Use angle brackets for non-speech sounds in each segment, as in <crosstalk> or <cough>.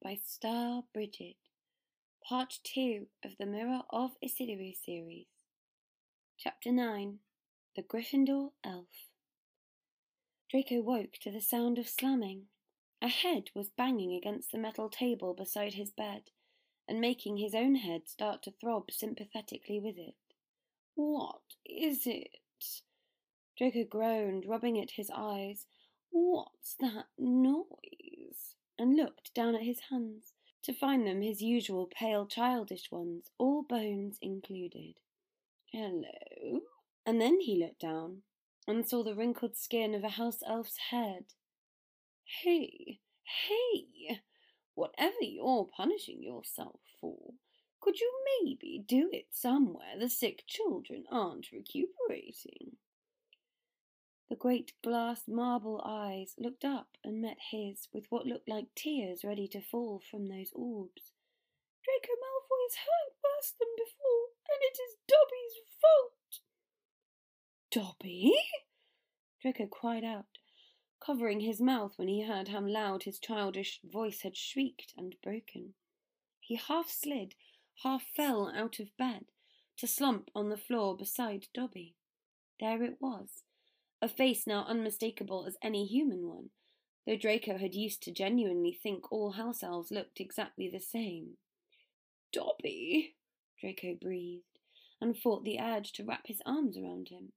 By Star Bridget, part 2 of the Mirror of Erised series. Chapter 9 The Gryffindor Elf. Draco woke to the sound of slamming. A head was banging against the metal table beside his bed and making his own head start to throb sympathetically with it. What is it? Draco groaned, rubbing at his eyes. What's that noise? And looked down at his hands, to find them his usual pale childish ones, all bones included. Hello? And then he looked down and saw the wrinkled skin of a house elf's head. Hey, hey! Whatever you're punishing yourself for, could you maybe do it somewhere the sick children aren't recuperating? The great glass marble eyes looked up and met his with what looked like tears ready to fall from those orbs. Draco Malfoy is hurt worse than before, and it is Dobby's fault. Dobby? Draco cried out, covering his mouth when he heard how loud his childish voice had shrieked and broken. He half slid, half fell out of bed, to slump on the floor beside Dobby. There it was, a face now unmistakable as any human one, though Draco had used to genuinely think all house elves looked exactly the same. Dobby, Draco breathed, and fought the urge to wrap his arms around him.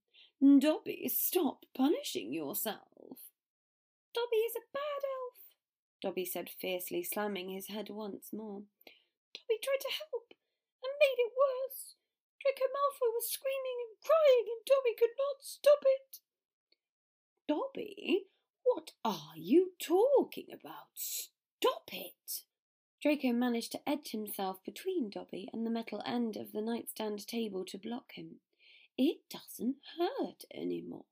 Dobby, stop punishing yourself. Dobby is a bad elf, Dobby said fiercely, slamming his head once more. Dobby tried to help and made it worse. Draco Malfoy was screaming and crying, and Dobby could not stop it. Dobby, what are you talking about? Stop it! Draco managed to edge himself between Dobby and the metal end of the nightstand table to block him. It doesn't hurt any more.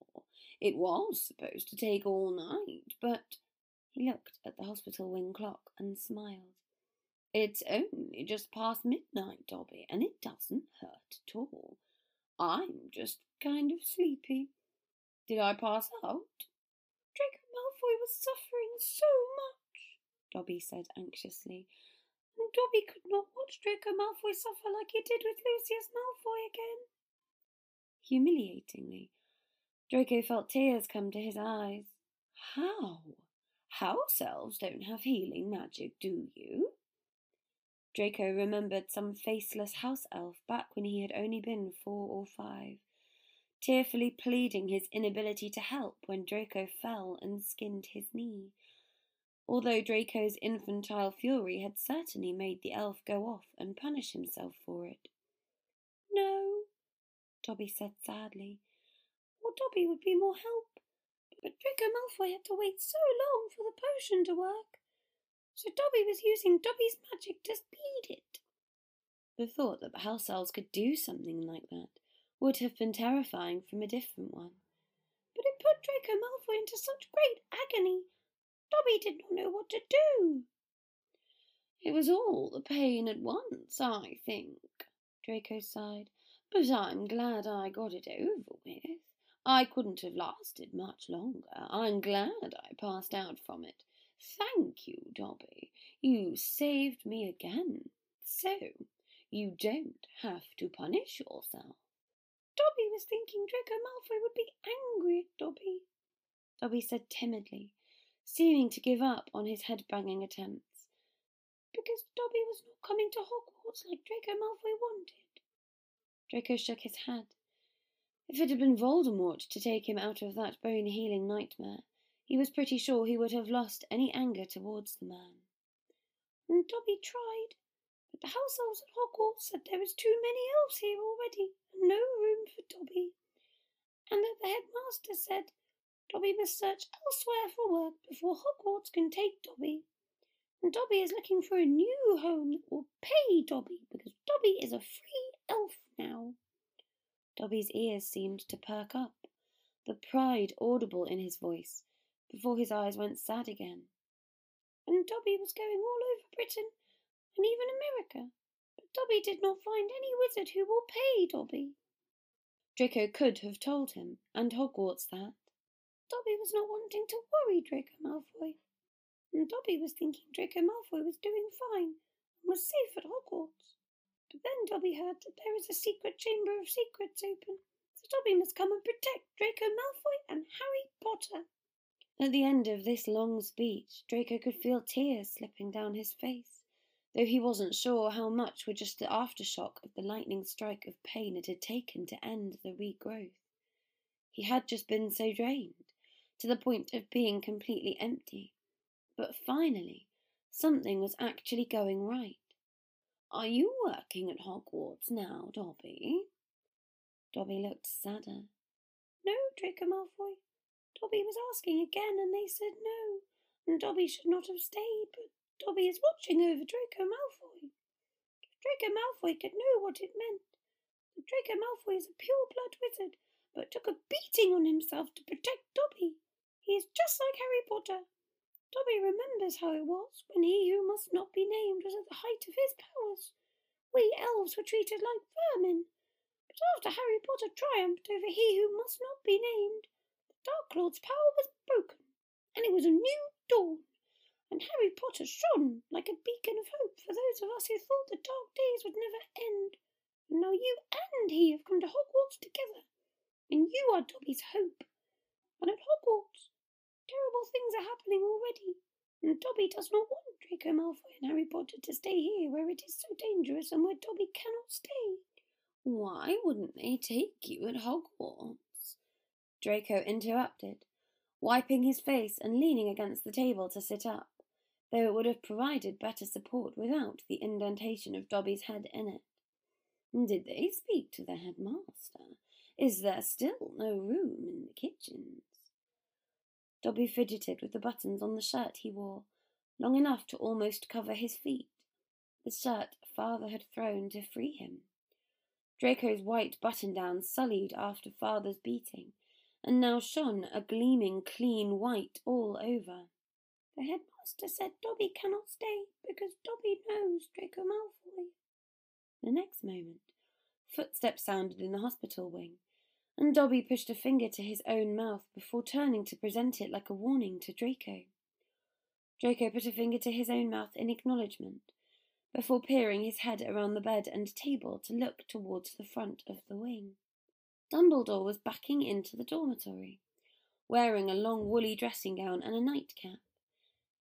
It was supposed to take all night, but he looked at the hospital wing clock and smiled. It's only just past midnight, Dobby, and it doesn't hurt at all. I'm just kind of sleepy. Did I pass out? Draco Malfoy was suffering so much, Dobby said anxiously, and Dobby could not watch Draco Malfoy suffer like he did with Lucius Malfoy again. Humiliatingly, Draco felt tears come to his eyes. How? House elves don't have healing magic, do you? Draco remembered some faceless house elf back when he had only been four or five tearfully pleading his inability to help when Draco fell and skinned his knee. Although Draco's infantile fury had certainly made the elf go off and punish himself for it. No, Dobby said sadly, or Dobby would be more help. But Draco Malfoy had to wait so long for the potion to work, so Dobby was using Dobby's magic to speed it. The thought that house elves could do something like that would have been terrifying from a different one. But it put Draco Malfoy into such great agony. Dobby did not know what to do. It was all the pain at once, I think, Draco sighed. But I'm glad I got it over with. I couldn't have lasted much longer. I'm glad I passed out from it. Thank you, Dobby. You saved me again. So, you don't have to punish yourself. Dobby was thinking Draco Malfoy would be angry at Dobby. Dobby said timidly, seeming to give up on his head-banging attempts. Because Dobby was not coming to Hogwarts like Draco Malfoy wanted. Draco shook his head. If it had been Voldemort to take him out of that bone-healing nightmare, he was pretty sure he would have lost any anger towards the man. And Dobby tried, but the house elves at Hogwarts said there was too many elves here already, and no for Dobby. And that the headmaster said Dobby must search elsewhere for work before Hogwarts can take Dobby. And Dobby is looking for a new home that will pay Dobby, because Dobby is a free elf now. Dobby's ears seemed to perk up, the pride audible in his voice, before his eyes went sad again. And Dobby was going all over Britain and even America. But Dobby did not find any wizard who will pay Dobby. Draco could have told him and Hogwarts that. Dobby was not wanting to worry Draco Malfoy. And Dobby was thinking Draco Malfoy was doing fine and was safe at Hogwarts. But then Dobby heard that there is a secret chamber of secrets open, so Dobby must come and protect Draco Malfoy and Harry Potter. At the end of this long speech, Draco could feel tears slipping down his face, though he wasn't sure how much were just the aftershock of the lightning strike of pain it had taken to end the regrowth. He had just been so drained, to the point of being completely empty. But finally, something was actually going right. Are you working at Hogwarts now, Dobby? Dobby looked sadder. No, Draco Malfoy. Dobby was asking again, and they said no, and Dobby should not have stayed, but Dobby is watching over Draco Malfoy. If Draco Malfoy could know what it meant, Draco Malfoy is a pure blood wizard, but took a beating on himself to protect Dobby. He is just like Harry Potter. Dobby remembers how it was when he who must not be named was at the height of his powers. We elves were treated like vermin. But after Harry Potter triumphed over he who must not be named, the Dark Lord's power was broken, and it was a new dawn, and Harry Potter shone like a beacon of hope for those of us who thought the dark days would never end. And now you and he have come to Hogwarts together, and you are Dobby's hope. And at Hogwarts, terrible things are happening already, and Dobby does not want Draco Malfoy and Harry Potter to stay here where it is so dangerous and where Dobby cannot stay. Why wouldn't they take you at Hogwarts? Draco interrupted, wiping his face and leaning against the table to sit up, though it would have provided better support without the indentation of Dobby's head in it. Did they speak to the headmaster? Is there still no room in the kitchens? Dobby fidgeted with the buttons on the shirt he wore, long enough to almost cover his feet, the shirt father had thrown to free him. Draco's white button down sullied after father's beating and now shone a gleaming clean white all over. The headmaster said Dobby cannot stay because Dobby knows Draco Malfoy. The next moment, footsteps sounded in the hospital wing, and Dobby pushed a finger to his own mouth before turning to present it like a warning to Draco. Draco put a finger to his own mouth in acknowledgement, before peering his head around the bed and table to look towards the front of the wing. Dumbledore was backing into the dormitory, wearing a long woolly dressing gown and a nightcap.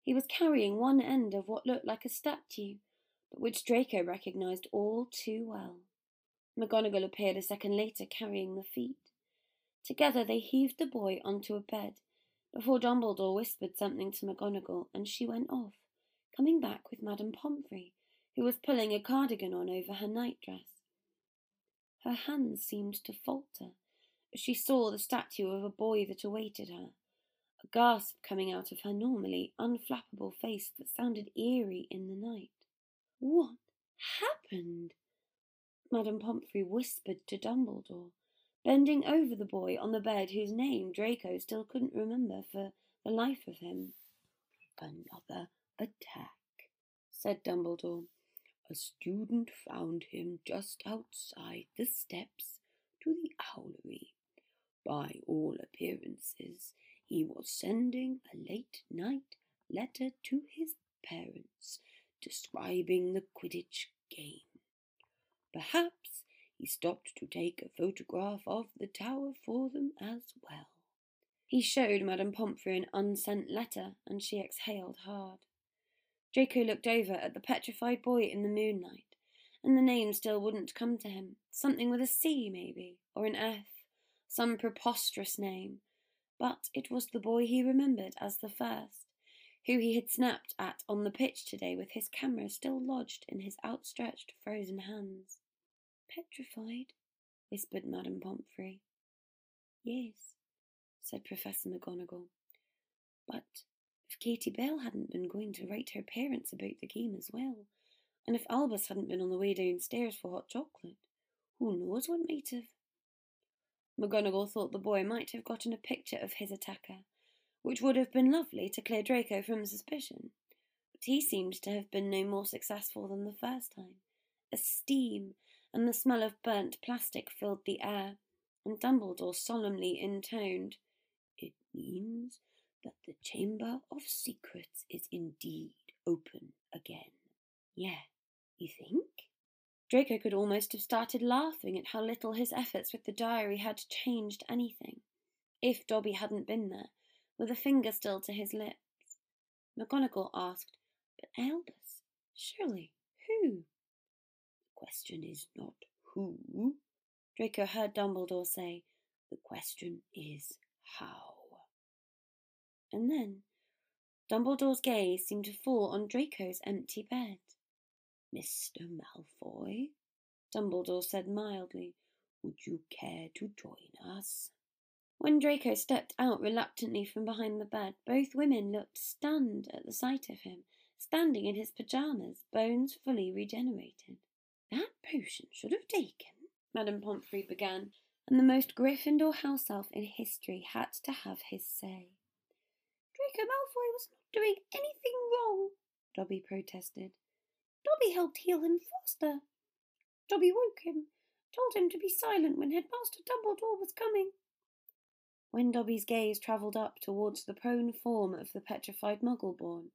He was carrying one end of what looked like a statue, but which Draco recognised all too well. McGonagall appeared a second later carrying the feet. Together they heaved the boy onto a bed, before Dumbledore whispered something to McGonagall and she went off, coming back with Madame Pomfrey, who was pulling a cardigan on over her nightdress. Her hands seemed to falter as she saw the statue of a boy that awaited her, a gasp coming out of her normally unflappable face that sounded eerie in the night. What happened? Madame Pomfrey whispered to Dumbledore, bending over the boy on the bed whose name Draco still couldn't remember for the life of him. Another attack, said Dumbledore. A student found him just outside the steps to the owlery. By all appearances, he was sending a late night letter to his parents describing the Quidditch game. Perhaps he stopped to take a photograph of the tower for them as well. He showed Madame Pomfrey an unsent letter, and she exhaled hard. Draco looked over at the petrified boy in the moonlight, and the name still wouldn't come to him. Something with a C, maybe, or an F, some preposterous name. But it was the boy he remembered as the first, who he had snapped at on the pitch today with his camera still lodged in his outstretched frozen hands. Petrified, whispered Madame Pomfrey. Yes, said Professor McGonagall. But if Katie Bell hadn't been going to write her parents about the game as well, and if Albus hadn't been on the way downstairs for hot chocolate, who knows what might have? McGonagall thought the boy might have gotten a picture of his attacker, which would have been lovely to clear Draco from suspicion. But he seemed to have been no more successful than the first time. A steam and the smell of burnt plastic filled the air, and Dumbledore solemnly intoned, It means that the Chamber of Secrets is indeed open again. Yeah, you think? Draco could almost have started laughing at how little his efforts with the diary had changed anything, if Dobby hadn't been there, with a finger still to his lips. McGonagall asked, But Albus, surely, who? The question is not who, Draco heard Dumbledore say. The question is how. And then Dumbledore's gaze seemed to fall on Draco's empty bed. Mr. Malfoy, Dumbledore said mildly, would you care to join us? When Draco stepped out reluctantly from behind the bed, both women looked stunned at the sight of him, standing in his pyjamas, bones fully regenerated. That potion should have taken, Madame Pomfrey began, and the most Gryffindor house elf in history had to have his say. Draco Malfoy was not doing anything wrong, Dobby protested. Dobby helped heal him faster. Dobby woke him, told him to be silent when Headmaster Dumbledore was coming. When Dobby's gaze travelled up towards the prone form of the petrified Muggleborn,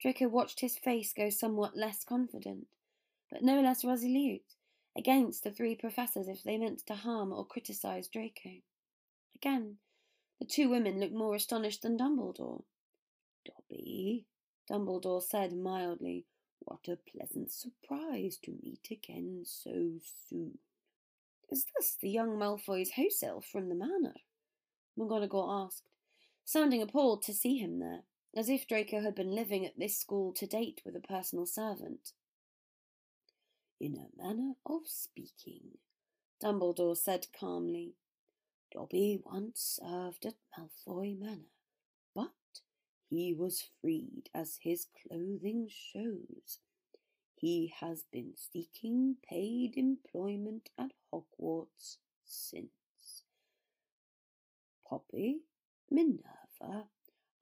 Draco watched his face go somewhat less confident, but no less resolute, against the three professors if they meant to harm or criticise Draco. Again, the two women looked more astonished than Dumbledore. Dobby, Dumbledore said mildly, what a pleasant surprise to meet again so soon. Is this the young Malfoy's house elf from the manor? McGonagall asked, sounding appalled to see him there, as if Draco had been living at this school to date with a personal servant. In a manner of speaking, Dumbledore said calmly, Dobby once served at Malfoy Manor, he was freed, as his clothing shows. He has been seeking paid employment at Hogwarts since. Poppy, Minerva,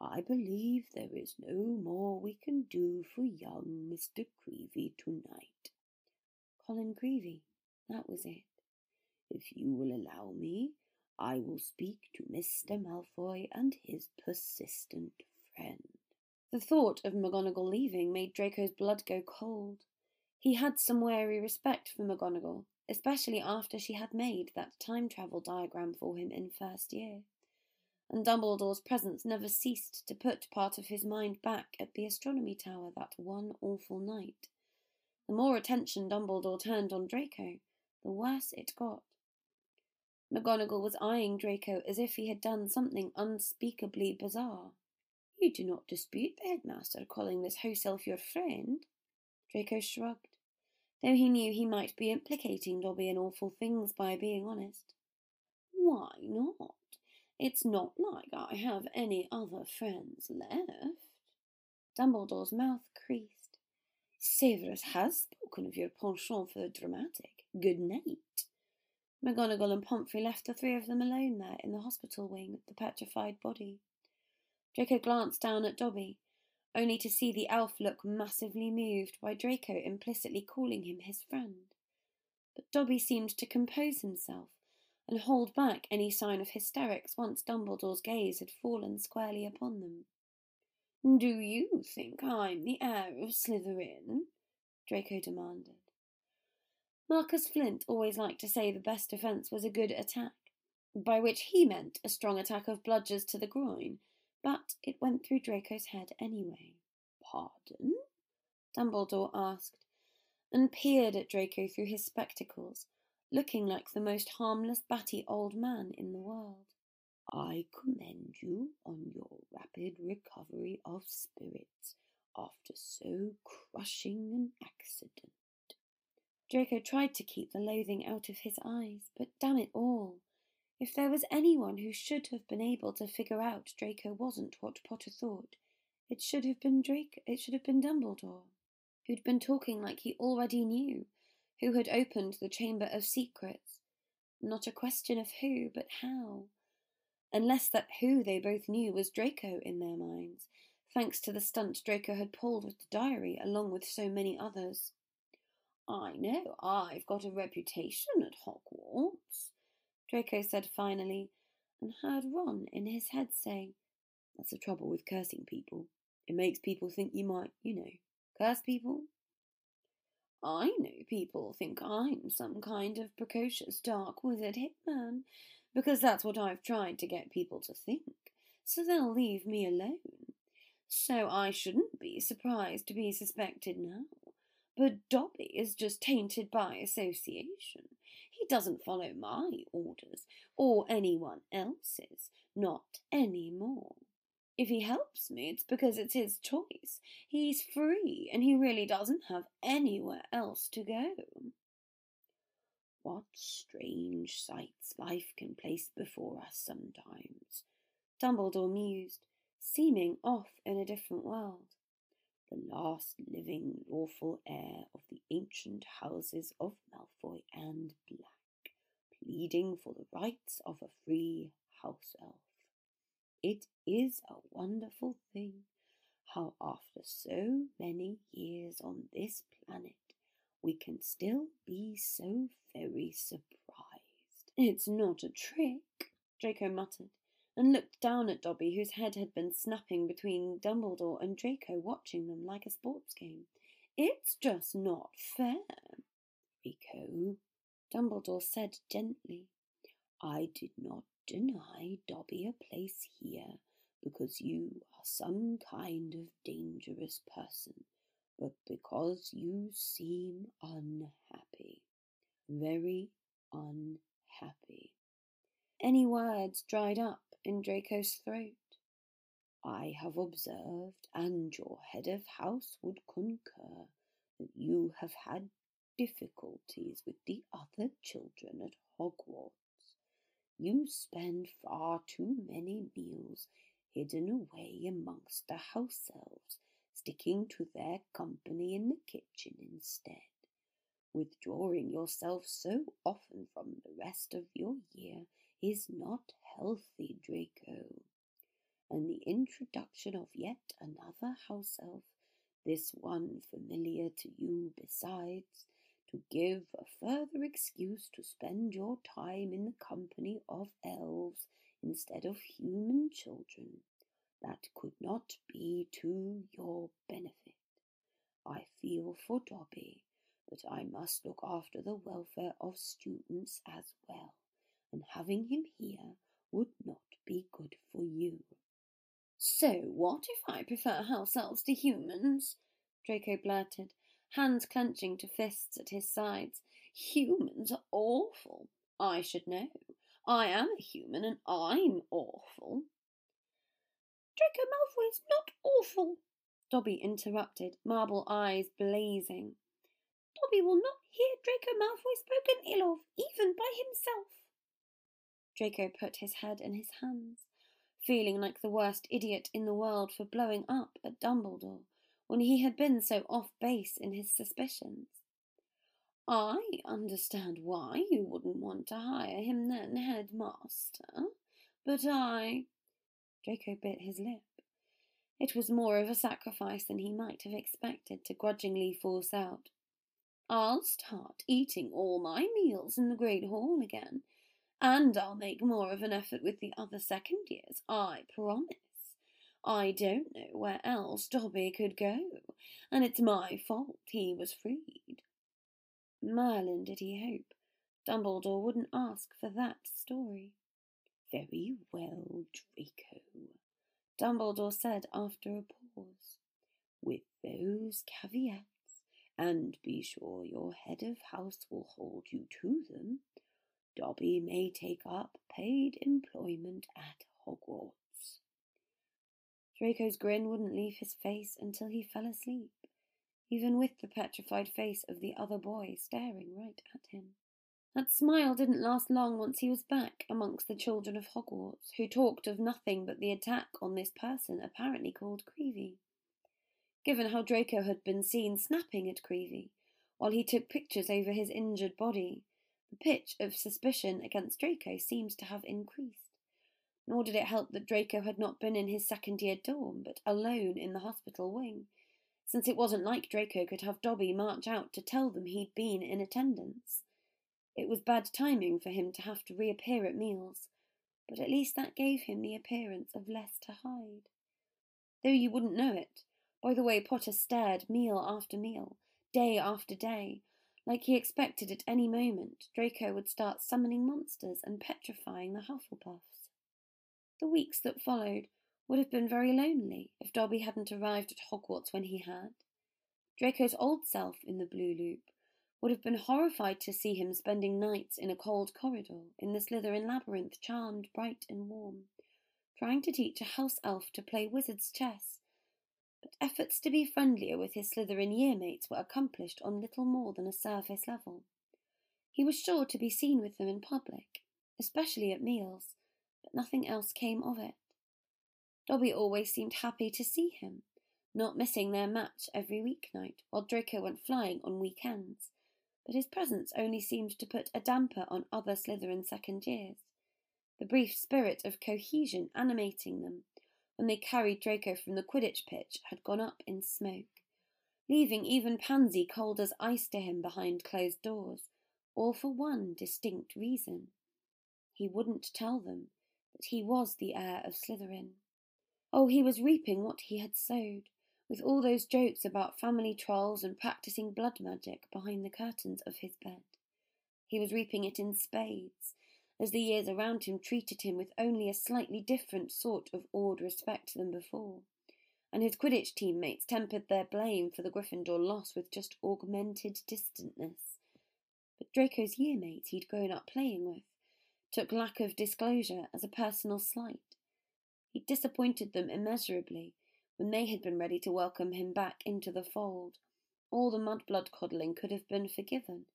I believe there is no more we can do for young Mr. Creevey tonight. Colin Creevey, that was it. If you will allow me, I will speak to Mr. Malfoy and his persistent friend. The thought of McGonagall leaving made Draco's blood go cold. He had some wary respect for McGonagall, especially after she had made that time travel diagram for him in first year. And Dumbledore's presence never ceased to put part of his mind back at the astronomy tower that one awful night. The more attention Dumbledore turned on Draco, the worse it got. McGonagall was eyeing Draco as if he had done something unspeakably bizarre. You do not dispute the headmaster calling this house elf your friend? Draco shrugged, though he knew he might be implicating Dobby in awful things by being honest. Why not? It's not like I have any other friends left. Dumbledore's mouth creased. Severus has spoken of your penchant for the dramatic. Good night. McGonagall and Pomfrey left the three of them alone there in the hospital wing with the petrified body. Draco glanced down at Dobby, only to see the elf look massively moved by Draco implicitly calling him his friend. But Dobby seemed to compose himself and hold back any sign of hysterics once Dumbledore's gaze had fallen squarely upon them. Do you think I'm the heir of Slytherin? Draco demanded. Marcus Flint always liked to say the best defence was a good attack, by which he meant a strong attack of bludgers to the groin, but it went through Draco's head anyway. Pardon? Dumbledore asked, and peered at Draco through his spectacles, looking like the most harmless batty old man in the world. I commend you on your rapid recovery of spirits after so crushing an accident. Draco tried to keep the loathing out of his eyes, but damn it all. If there was anyone who should have been able to figure out Draco wasn't what Potter thought, it should have been Draco. It should have been Dumbledore, who'd been talking like he already knew, who had opened the Chamber of Secrets. Not a question of who, but how. Unless that who they both knew was Draco in their minds, thanks to the stunt Draco had pulled with the diary along with so many others. I know I've got a reputation at Hogwarts, Draco said finally, and heard Ron in his head say, That's the trouble with cursing people. It makes people think you might, you know, curse people. I know people think I'm some kind of precocious dark wizard hitman, because that's what I've tried to get people to think, so they'll leave me alone. So I shouldn't be surprised to be suspected now. But Dobby is just tainted by association. He doesn't follow my orders, or anyone else's, not any more. If he helps me, it's because it's his choice. He's free, and he really doesn't have anywhere else to go. What strange sights life can place before us sometimes, Dumbledore mused, seeming off in a different world. The last living lawful heir of the ancient houses of Malfoy and Black, pleading for the rights of a free house elf. It is a wonderful thing how, after so many years on this planet, we can still be so very surprised. <laughs> It's not a trick, Draco muttered, and looked down at Dobby, whose head had been snapping between Dumbledore and Draco, watching them like a sports game. It's just not fair. Rico, Dumbledore said gently, I did not deny Dobby a place here because you are some kind of dangerous person, but because you seem unhappy. Very unhappy. Any words dried up in Draco's throat. I have observed, and your head of house would concur, that you have had difficulties with the other children at Hogwarts. You spend far too many meals hidden away amongst the house elves, sticking to their company in the kitchen instead. Withdrawing yourself so often from the rest of your year is not healthy, Draco. And the introduction of yet another house elf, this one familiar to you besides, to give a further excuse to spend your time in the company of elves instead of human children. That could not be to your benefit. I feel for Dobby, but I must look after the welfare of students as well, and having him here would not be good for you. So, what if I prefer house elves to humans? Draco blurted, hands clenching to fists at his sides. Humans are awful. I should know. I am a human and I'm awful. Draco Malfoy is not awful, Dobby interrupted, marble eyes blazing. Dobby will not hear Draco Malfoy spoken ill of, even by himself. Draco put his head in his hands, feeling like the worst idiot in the world for blowing up at Dumbledore when he had been so off base in his suspicions. I understand why you wouldn't want to hire him then, headmaster, but I. Draco bit his lip. It was more of a sacrifice than he might have expected to grudgingly force out. I'll start eating all my meals in the Great Hall again, and I'll make more of an effort with the other second years, I promise. I don't know where else Dobby could go, and it's my fault he was freed. Merlin, did he hope? Dumbledore wouldn't ask for that story. Very well, Draco, Dumbledore said after a pause. With those caveats, and be sure your head of house will hold you to them, Dobby may take up paid employment at Hogwarts. Draco's grin wouldn't leave his face until he fell asleep, even with the petrified face of the other boy staring right at him. That smile didn't last long once he was back amongst the children of Hogwarts, who talked of nothing but the attack on this person apparently called Creevey. Given how Draco had been seen snapping at Creevey while he took pictures over his injured body, the pitch of suspicion against Draco seemed to have increased. Nor did it help that Draco had not been in his second year dorm, but alone in the hospital wing, since it wasn't like Draco could have Dobby march out to tell them he'd been in attendance. It was bad timing for him to have to reappear at meals, but at least that gave him the appearance of less to hide. Though you wouldn't know it, by the way Potter stared meal after meal, day after day, like he expected at any moment Draco would start summoning monsters and petrifying the Hufflepuffs. The weeks that followed would have been very lonely if Dobby hadn't arrived at Hogwarts when he had. Draco's old self in the Blue Loop would have been horrified to see him spending nights in a cold corridor in the Slytherin labyrinth, charmed, bright, and warm, trying to teach a house elf to play wizard's chess. But efforts to be friendlier with his Slytherin year mates were accomplished on little more than a surface level. He was sure to be seen with them in public, especially at meals, but nothing else came of it. Dobby always seemed happy to see him, not missing their match every weeknight while Draco went flying on weekends, but his presence only seemed to put a damper on other Slytherin second years, the brief spirit of cohesion animating them when they carried Draco from the Quidditch pitch had gone up in smoke, leaving even Pansy cold as ice to him behind closed doors, all for one distinct reason. He wouldn't tell them he was the heir of Slytherin. Oh, he was reaping what he had sowed with all those jokes about family trolls and practicing blood magic behind the curtains of his bed. He was reaping it in spades, as the years around him treated him with only a slightly different sort of awed respect than before, and his Quidditch teammates tempered their blame for the Gryffindor loss with just augmented distantness. But Draco's year mates he'd grown up playing with took lack of disclosure as a personal slight. He disappointed them immeasurably when they had been ready to welcome him back into the fold. All the mudblood coddling could have been forgiven,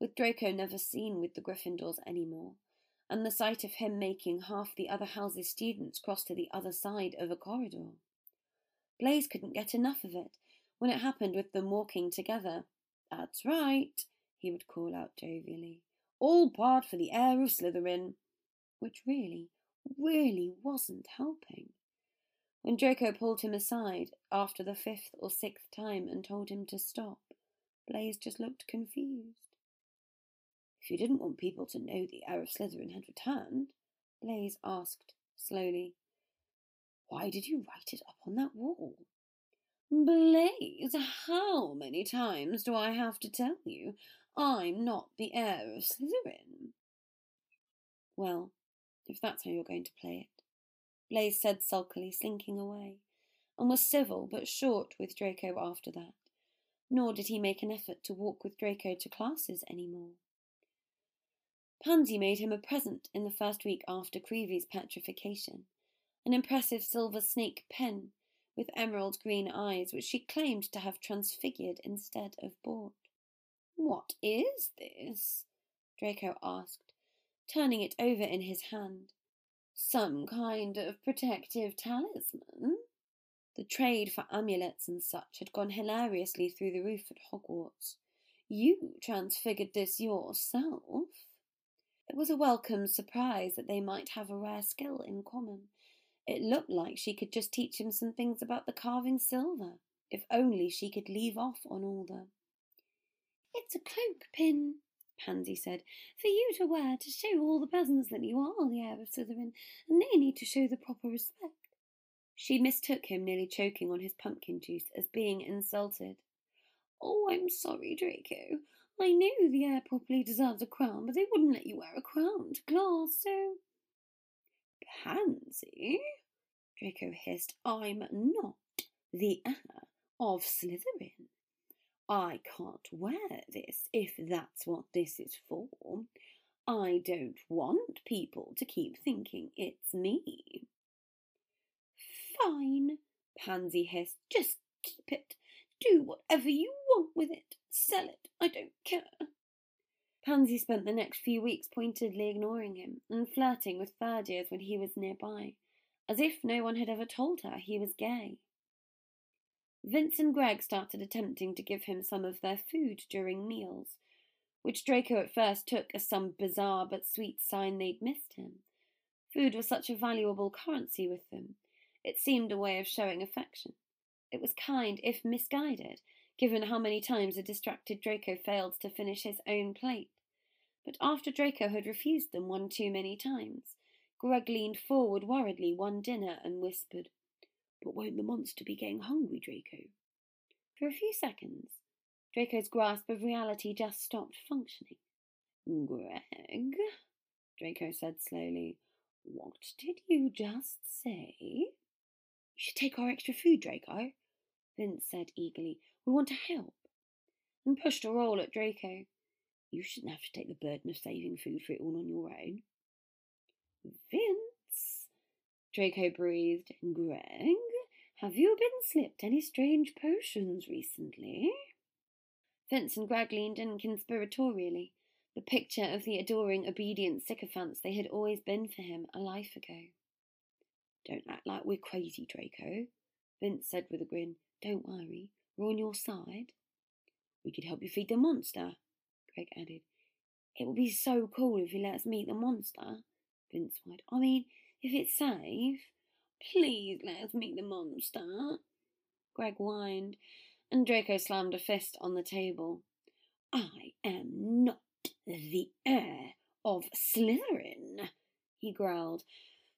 with Draco never seen with the Gryffindors any more, and the sight of him making half the other house's students cross to the other side of a corridor. Blaise couldn't get enough of it when it happened with them walking together. That's right, he would call out jovially. All part for the heir of Slytherin. Which really, really wasn't helping. When Draco pulled him aside after the fifth or sixth time and told him to stop, Blaise just looked confused. If you didn't want people to know the heir of Slytherin had returned, Blaise asked slowly, why did you write it up on that wall? Blaise, how many times do I have to tell you I'm not the heir of Slytherin? Well, if that's how you're going to play it, Blaise said sulkily, slinking away, and was civil but short with Draco after that, nor did he make an effort to walk with Draco to classes any more. Pansy made him a present in the first week after Creevey's petrification, an impressive silver snake pen with emerald green eyes, which she claimed to have transfigured instead of bought. What is this? Draco asked, turning it over in his hand. Some kind of protective talisman? The trade for amulets and such had gone hilariously through the roof at Hogwarts. You transfigured this yourself? It was a welcome surprise that they might have a rare skill in common. It looked like she could just teach him some things about the carving silver, if only she could leave off on all the. It's a cloak pin, Pansy said, for you to wear to show all the peasants that you are the heir of Slytherin, and they need to show the proper respect. She mistook him, nearly choking on his pumpkin juice, as being insulted. Oh, I'm sorry, Draco. I knew the heir properly deserves a crown, but they wouldn't let you wear a crown to class, so. Pansy, Draco hissed, I'm not the heir of Slytherin. I can't wear this if that's what this is for. I don't want people to keep thinking it's me. Fine, Pansy hissed. Just keep it. Do whatever you want with it. Sell it. I don't care. Pansy spent the next few weeks pointedly ignoring him and flirting with third when he was nearby, as if no one had ever told her he was gay. Vince and Greg started attempting to give him some of their food during meals, which Draco at first took as some bizarre but sweet sign they'd missed him. Food was such a valuable currency with them. It seemed a way of showing affection. It was kind, if misguided, given how many times a distracted Draco failed to finish his own plate. But after Draco had refused them one too many times, Greg leaned forward worriedly one dinner and whispered, But won't the monster be getting hungry, Draco? For a few seconds, Draco's grasp of reality just stopped functioning. Greg, Draco said slowly, what did you just say? You should take our extra food, Draco, Vince said eagerly. We want to help. And pushed a roll at Draco. You shouldn't have to take the burden of saving food for it all on your own. Vince, Draco breathed. Greg, have you been slipped any strange potions recently? Vince and Greg leaned in conspiratorially, the picture of the adoring, obedient sycophants they had always been for him a life ago. Don't act like we're crazy, Draco, Vince said with a grin. Don't worry, we're on your side. We could help you feed the monster, Greg added. It would be so cool if you let us meet the monster, Vince whined. I mean, if it's safe. Please let us meet the monster, Greg whined, and Draco slammed a fist on the table. I am not the heir of Slytherin, he growled,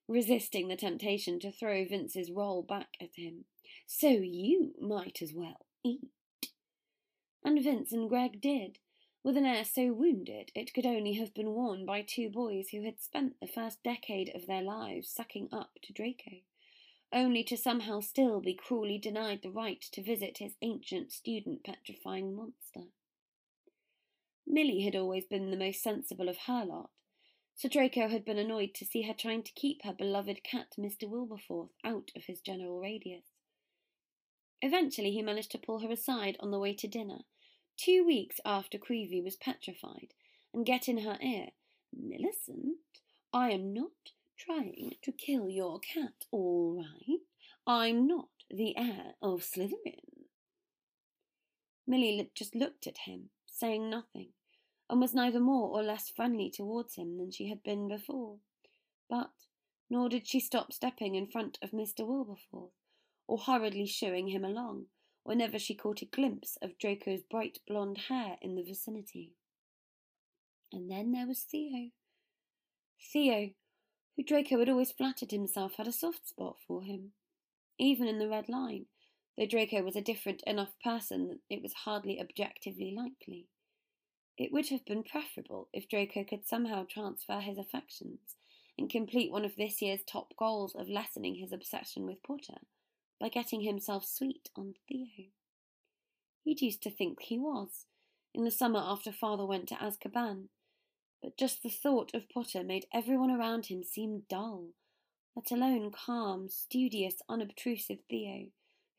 resisting the temptation to throw Vince's roll back at him. So you might as well eat. And Vince and Greg did, with an air so wounded it could only have been worn by two boys who had spent the first decade of their lives sucking up to Draco, only to somehow still be cruelly denied the right to visit his ancient student petrifying monster. Millie had always been the most sensible of her lot, so Draco had been annoyed to see her trying to keep her beloved cat, Mr. Wilberforce, out of his general radius. Eventually, he managed to pull her aside on the way to dinner, two weeks after Creevey was petrified, and get in her ear, Millicent, I am not trying to kill your cat, all right? I'm not the heir of Slytherin. Millie just looked at him, saying nothing, and was neither more or less friendly towards him than she had been before. But nor did she stop stepping in front of Mr. Wilberforce, or hurriedly shooing him along, whenever she caught a glimpse of Draco's bright blonde hair in the vicinity. And then there was Theo. Theo, who Draco had always flattered himself had a soft spot for him. Even in the Red Line, though Draco was a different enough person that it was hardly objectively likely. It would have been preferable if Draco could somehow transfer his affections and complete one of this year's top goals of lessening his obsession with Potter by getting himself sweet on Theo. He'd used to think he was, in the summer after father went to Azkaban, but just the thought of Potter made everyone around him seem dull, let alone calm, studious, unobtrusive Theo,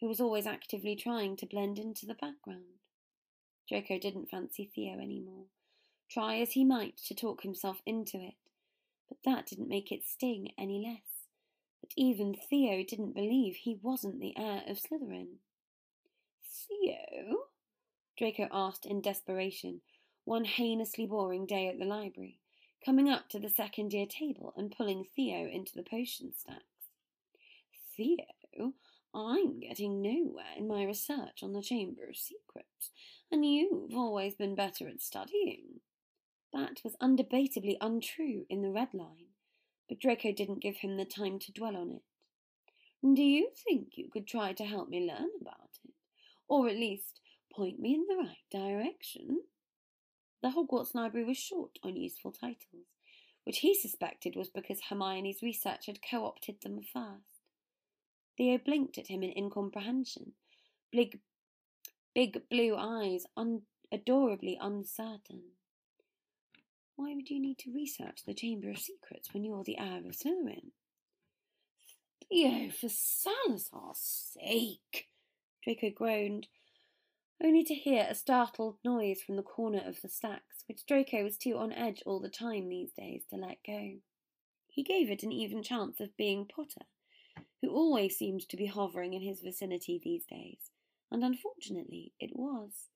who was always actively trying to blend into the background. Draco didn't fancy Theo any more, try as he might to talk himself into it, but that didn't make it sting any less. That even Theo didn't believe he wasn't the heir of Slytherin. Theo? Draco asked in desperation, one heinously boring day at the library, coming up to the second year table and pulling Theo into the potion stacks. Theo, I'm getting nowhere in my research on the Chamber of Secrets, and you've always been better at studying. That was undebatably untrue in the red line, but Draco didn't give him the time to dwell on it. Do you think you could try to help me learn about it, or at least point me in the right direction? The Hogwarts Library was short on useful titles, which he suspected was because Hermione's research had co opted them first. Theo blinked at him in incomprehension, big, big blue eyes un- adorably uncertain. Why would you need to research the Chamber of Secrets when you're the heir of Slytherin? Theo, for Salazar's sake, Draco groaned, only to hear a startled noise from the corner of the stacks, which Draco was too on edge all the time these days to let go. He gave it an even chance of being Potter, who always seemed to be hovering in his vicinity these days, and unfortunately it was.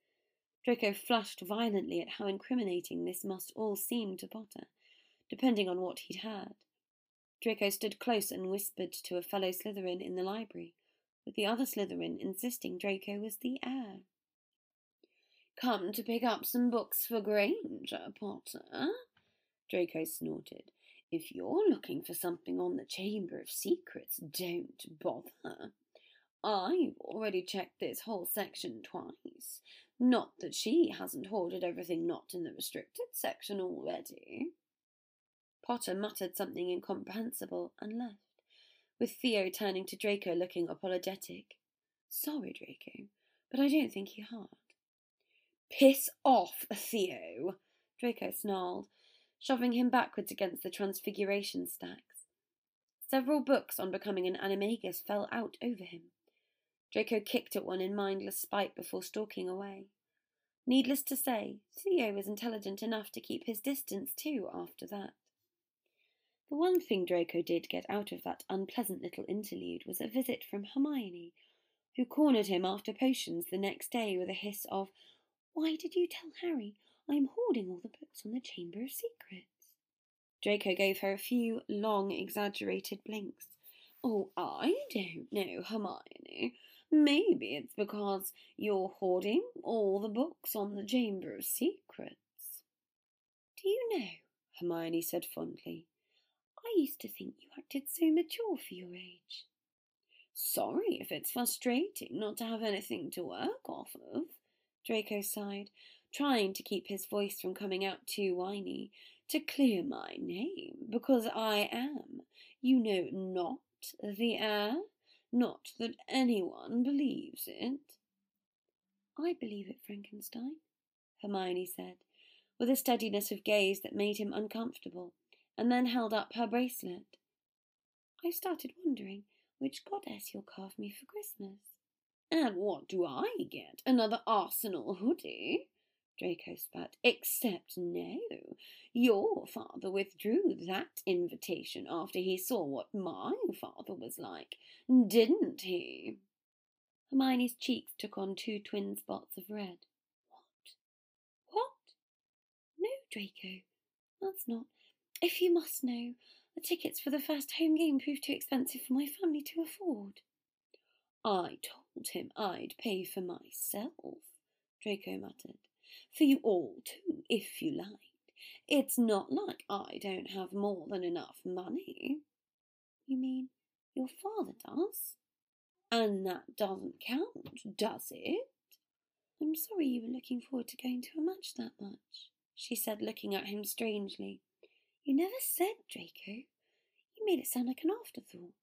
Draco flushed violently at how incriminating this must all seem to Potter, depending on what he'd heard. Draco stood close and whispered to a fellow Slytherin in the library, with the other Slytherin insisting Draco was the heir. Come to pick up some books for Granger, Potter? Draco snorted. If you're looking for something on the Chamber of Secrets, don't bother. I've already checked this whole section twice. Not that she hasn't hoarded everything not in the restricted section already. Potter muttered something incomprehensible and left, with Theo turning to Draco looking apologetic. Sorry, Draco, but I don't think he had. Piss off, Theo, Draco snarled, shoving him backwards against the Transfiguration stacks. Several books on becoming an animagus fell out over him. Draco kicked at one in mindless spite before stalking away. Needless to say, Theo was intelligent enough to keep his distance too after that. The one thing Draco did get out of that unpleasant little interlude was a visit from Hermione, who cornered him after potions the next day with a hiss of, Why did you tell Harry I am hoarding all the books on the Chamber of Secrets? Draco gave her a few long, exaggerated blinks. Oh, I don't know, Hermione. Maybe it's because you're hoarding all the books on the Chamber of Secrets. Do you know, Hermione said fondly, I used to think you acted so mature for your age. Sorry if it's frustrating not to have anything to work off of, Draco sighed, trying to keep his voice from coming out too whiny, to clear my name, because I am, you know, not the heir. Not that anyone believes it. I believe it, Frankenstein, Hermione said, with a steadiness of gaze that made him uncomfortable, and then held up her bracelet. I've started wondering which goddess you'll carve me for Christmas. And what do I get? Another arsenal hoodie? Draco spat. Except no, your father withdrew that invitation after he saw what my father was like, didn't he? Hermione's cheeks took on two twin spots of red. What? What? No, Draco, that's not. If you must know, the tickets for the first home game proved too expensive for my family to afford. I told him I'd pay for myself, Draco muttered for you all too, if you liked. It's not like I don't have more than enough money. You mean your father does? And that doesn't count, does it? I'm sorry you were looking forward to going to a match that much, she said, looking at him strangely. You never said, Draco. You made it sound like an afterthought.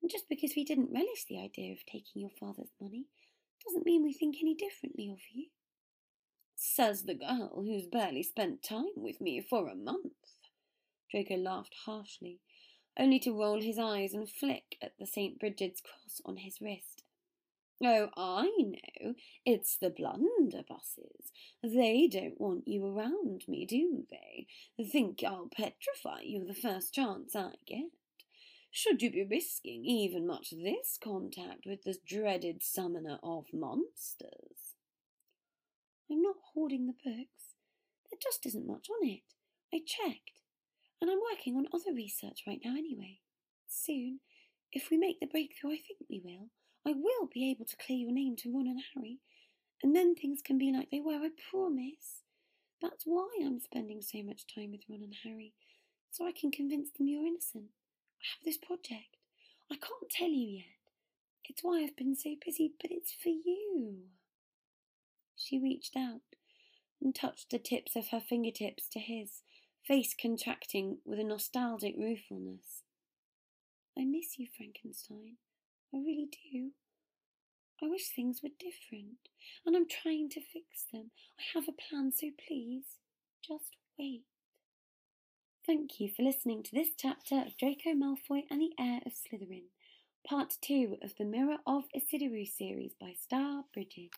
And just because we didn't relish the idea of taking your father's money doesn't mean we think any differently of you. Says the girl who's barely spent time with me for a month. Draco laughed harshly, only to roll his eyes and flick at the St. Bridget's cross on his wrist. Oh, I know. It's the blunderbusses. They don't want you around me, do they? Think I'll petrify you the first chance I get. Should you be risking even much this contact with this dreaded summoner of monsters? I'm not hoarding the books. There just isn't much on it. I checked. And I'm working on other research right now anyway. Soon, if we make the breakthrough I think we will, I will be able to clear your name to Ron and Harry. And then things can be like they were, I promise. That's why I'm spending so much time with Ron and Harry, so I can convince them you're innocent. I have this project. I can't tell you yet. It's why I've been so busy, but it's for you. She reached out and touched the tips of her fingertips to his, face contracting with a nostalgic ruefulness. I miss you, Frankenstein. I really do. I wish things were different, and I'm trying to fix them. I have a plan, so please, just wait. Thank you for listening to this chapter of Draco Malfoy and the Heir of Slytherin, part two of the Mirror of Erised series by Star Bridget.